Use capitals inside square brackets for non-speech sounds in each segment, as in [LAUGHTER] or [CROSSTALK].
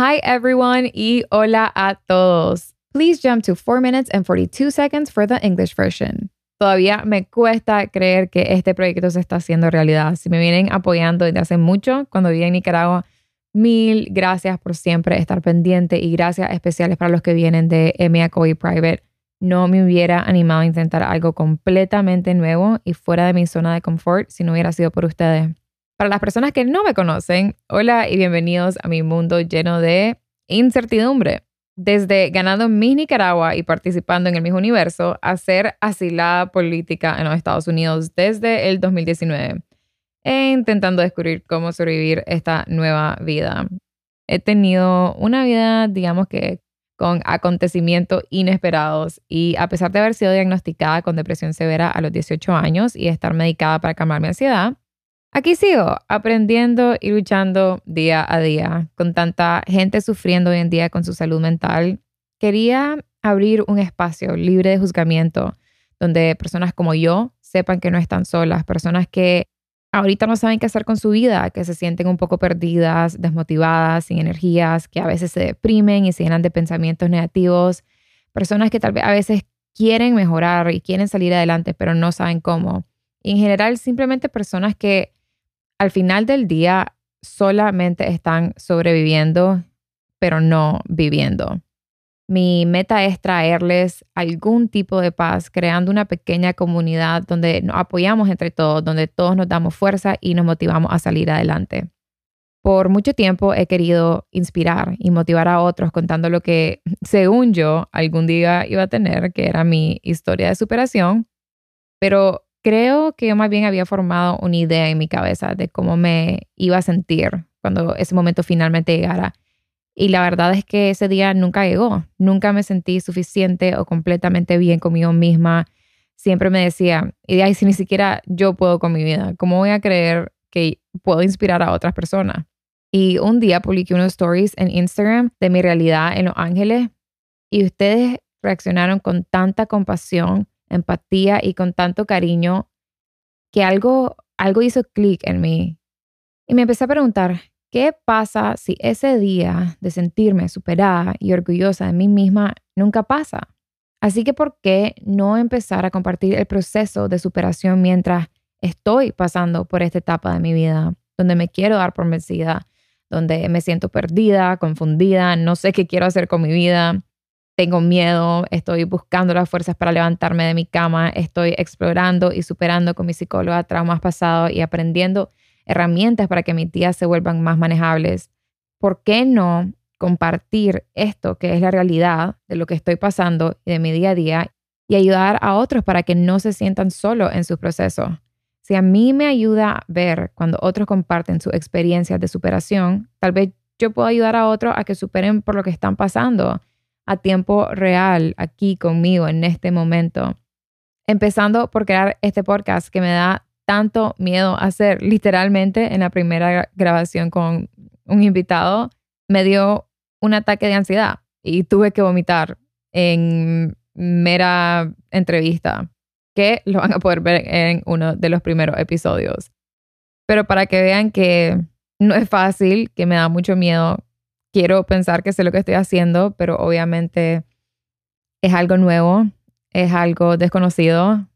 Hi everyone y hola a todos. Please jump to 4 minutes and 42 seconds for the English version. Todavía me cuesta creer que este proyecto se está haciendo realidad. Si me vienen apoyando desde hace mucho, cuando viví en Nicaragua, mil gracias por siempre estar pendiente y gracias especiales para los que vienen de EMEA COVID Private. No me hubiera animado a intentar algo completamente nuevo y fuera de mi zona de confort si no hubiera sido por ustedes. Para las personas que no me conocen, hola y bienvenidos a mi mundo lleno de incertidumbre desde ganando Miss Nicaragua y participando en el mismo universo a ser asilada política en los Estados Unidos desde el 2019 e intentando descubrir cómo sobrevivir esta nueva vida. He tenido una vida, digamos que con acontecimientos inesperados y a pesar de haber sido diagnosticada con depresión severa a los 18 años y estar medicada para calmar mi ansiedad, Aquí sigo aprendiendo y luchando día a día con tanta gente sufriendo hoy en día con su salud mental. Quería abrir un espacio libre de juzgamiento donde personas como yo sepan que no están solas, personas que ahorita no saben qué hacer con su vida, que se sienten un poco perdidas, desmotivadas, sin energías, que a veces se deprimen y se llenan de pensamientos negativos, personas que tal vez a veces quieren mejorar y quieren salir adelante, pero no saben cómo. Y en general, simplemente personas que al final del día solamente están sobreviviendo, pero no viviendo. Mi meta es traerles algún tipo de paz, creando una pequeña comunidad donde nos apoyamos entre todos, donde todos nos damos fuerza y nos motivamos a salir adelante. Por mucho tiempo he querido inspirar y motivar a otros contando lo que, según yo, algún día iba a tener, que era mi historia de superación, pero creo que yo más bien había formado una idea en mi cabeza de cómo me iba a sentir cuando ese momento finalmente llegara. Y la verdad es que ese día nunca llegó. Nunca me sentí suficiente o completamente bien conmigo misma. Siempre me decía, y si ni siquiera yo puedo con mi vida, ¿cómo voy a creer que puedo inspirar a otras personas? Y un día publiqué unos stories en Instagram de mi realidad en Los Ángeles y ustedes reaccionaron con tanta compasión empatía y con tanto cariño que algo, algo hizo clic en mí. Y me empecé a preguntar, ¿qué pasa si ese día de sentirme superada y orgullosa de mí misma nunca pasa? Así que, ¿por qué no empezar a compartir el proceso de superación mientras estoy pasando por esta etapa de mi vida, donde me quiero dar por vencida, donde me siento perdida, confundida, no sé qué quiero hacer con mi vida, tengo miedo, estoy buscando las fuerzas para levantarme de mi cama, estoy explorando y superando con mi psicóloga traumas pasados y aprendiendo herramientas para que mis días se vuelvan más manejables. ¿Por qué no compartir esto que es la realidad de lo que estoy pasando y de mi día a día y ayudar a otros para que no se sientan solos en sus procesos? Si a mí me ayuda a ver cuando otros comparten sus experiencias de superación, tal vez yo puedo ayudar a otros a que superen por lo que están pasando a tiempo real aquí conmigo en este momento. Empezando por crear este podcast que me da tanto miedo hacer. Literalmente en la primera grabación con un invitado me dio un ataque de ansiedad y tuve que vomitar en mera entrevista que lo van a poder ver en uno de los primeros episodios. Pero para que vean que no es fácil, que me da mucho miedo, quiero pensar que sé lo que estoy haciendo, pero obviamente es algo nuevo, es algo desconocido.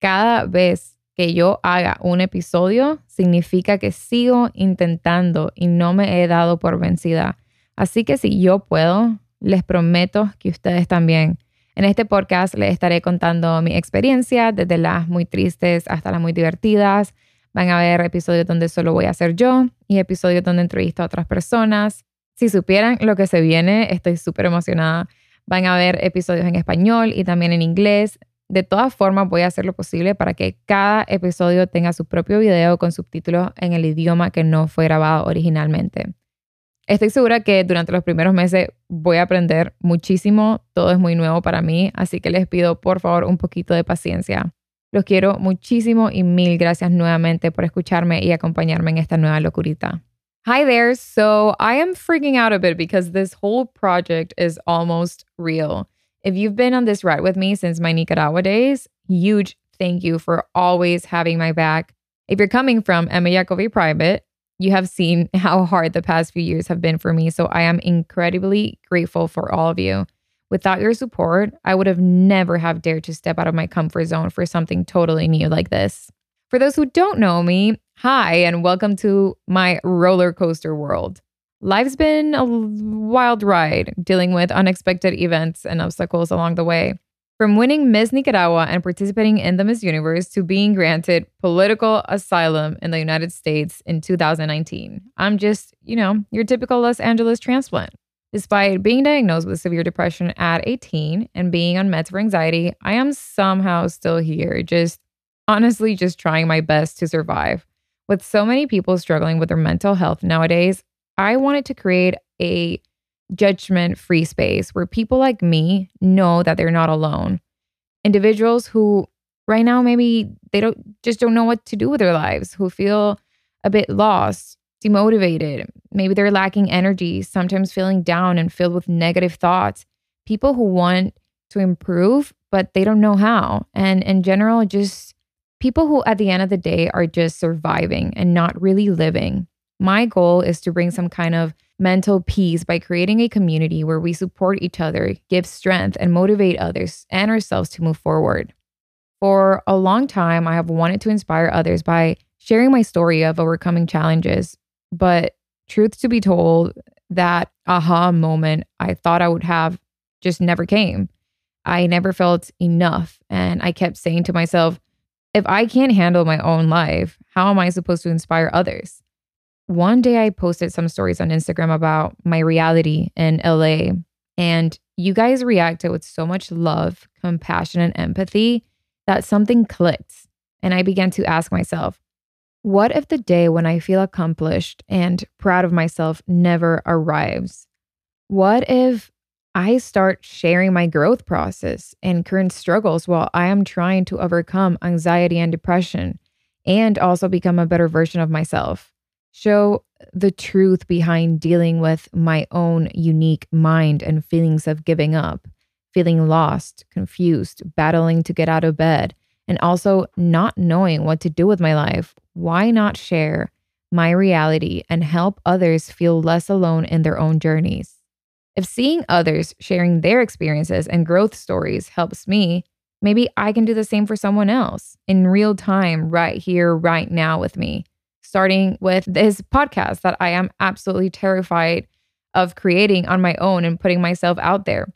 Cada vez que yo haga un episodio significa que sigo intentando y no me he dado por vencida. Así que si yo puedo, les prometo que ustedes también. En este podcast les estaré contando mi experiencia, desde las muy tristes hasta las muy divertidas. Van a ver episodios donde solo voy a ser yo y episodios donde entrevisto a otras personas. Si supieran lo que se viene, estoy súper emocionada. Van a ver episodios en español y también en inglés. De todas formas, voy a hacer lo posible para que cada episodio tenga su propio video con subtítulos en el idioma que no fue grabado originalmente. Estoy segura que durante los primeros meses voy a aprender muchísimo, todo es muy nuevo para mí, así que les pido por favor un poquito de paciencia. Los quiero muchísimo y mil gracias nuevamente por escucharme y acompañarme en esta nueva locurita. Hi there. So I am freaking out a bit because this whole project is almost real. If you've been on this ride with me since my Nicaragua days, huge thank you for always having my back. If you're coming from Emma Yacovi Private, you have seen [LAUGHS] how hard the past few years have been for me. So I am incredibly grateful for all of you. Without your support, I would have never have dared to step out of my comfort zone for something totally new like this. For those who don't know me, hi and welcome to my roller coaster world. Life's been a wild ride, dealing with unexpected events and obstacles along the way. From winning Miss Nicaragua and participating in the Miss Universe to being granted political asylum in the United States in 2019. I'm just, you know, your typical Los Angeles transplant. Despite being diagnosed with severe depression at 18 and being on meds for anxiety, I am somehow still here, just honestly just trying my best to survive. With so many people struggling with their mental health nowadays, I wanted to create a judgment free space where people like me know that they're not alone. Individuals who right now maybe they don't just don't know what to do with their lives, who feel a bit lost, demotivated, maybe they're lacking energy, sometimes feeling down and filled with negative thoughts. People who want to improve but they don't know how. And in general just people who at the end of the day are just surviving and not really living. My goal is to bring some kind of mental peace by creating a community where we support each other, give strength, and motivate others and ourselves to move forward. For a long time, I have wanted to inspire others by sharing my story of overcoming challenges. But truth to be told, that aha moment I thought I would have just never came. I never felt enough. And I kept saying to myself, if I can't handle my own life, how am I supposed to inspire others? one day I posted some stories on Instagram about my reality in LA, and you guys reacted with so much love, compassion, and empathy that something clicked. And I began to ask myself, what if the day when I feel accomplished and proud of myself never arrives? What if I start sharing my growth process and current struggles while I am trying to overcome anxiety and depression and also become a better version of myself? show the truth behind dealing with my own unique mind and feelings of giving up, feeling lost, confused, battling to get out of bed, and also not knowing what to do with my life. Why not share my reality and help others feel less alone in their own journeys? If seeing others sharing their experiences and growth stories helps me, maybe I can do the same for someone else in real time, right here, right now with me starting with this podcast that I am absolutely terrified of creating on my own and putting myself out there.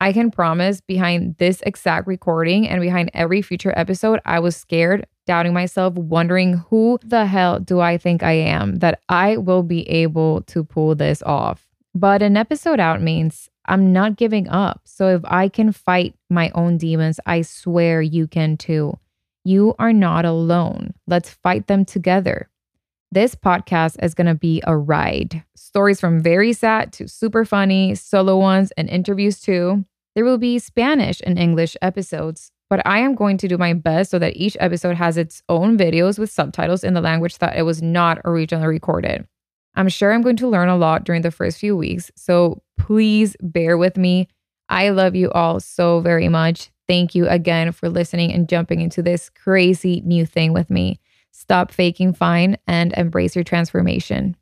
I can promise behind this exact recording and behind every future episode, I was scared, doubting myself, wondering who the hell do I think I am that I will be able to pull this off. But an episode out means I'm not giving up. So if I can fight my own demons, I swear you can too. You are not alone. Let's fight them together. This podcast is going to be a ride. Stories from very sad to super funny, solo ones, and interviews too. There will be Spanish and English episodes, but I am going to do my best so that each episode has its own videos with subtitles in the language that it was not originally recorded. I'm sure I'm going to learn a lot during the first few weeks, so please bear with me. I love you all so very much. Thank you again for listening and jumping into this crazy new thing with me. Stop faking fine and embrace your transformation.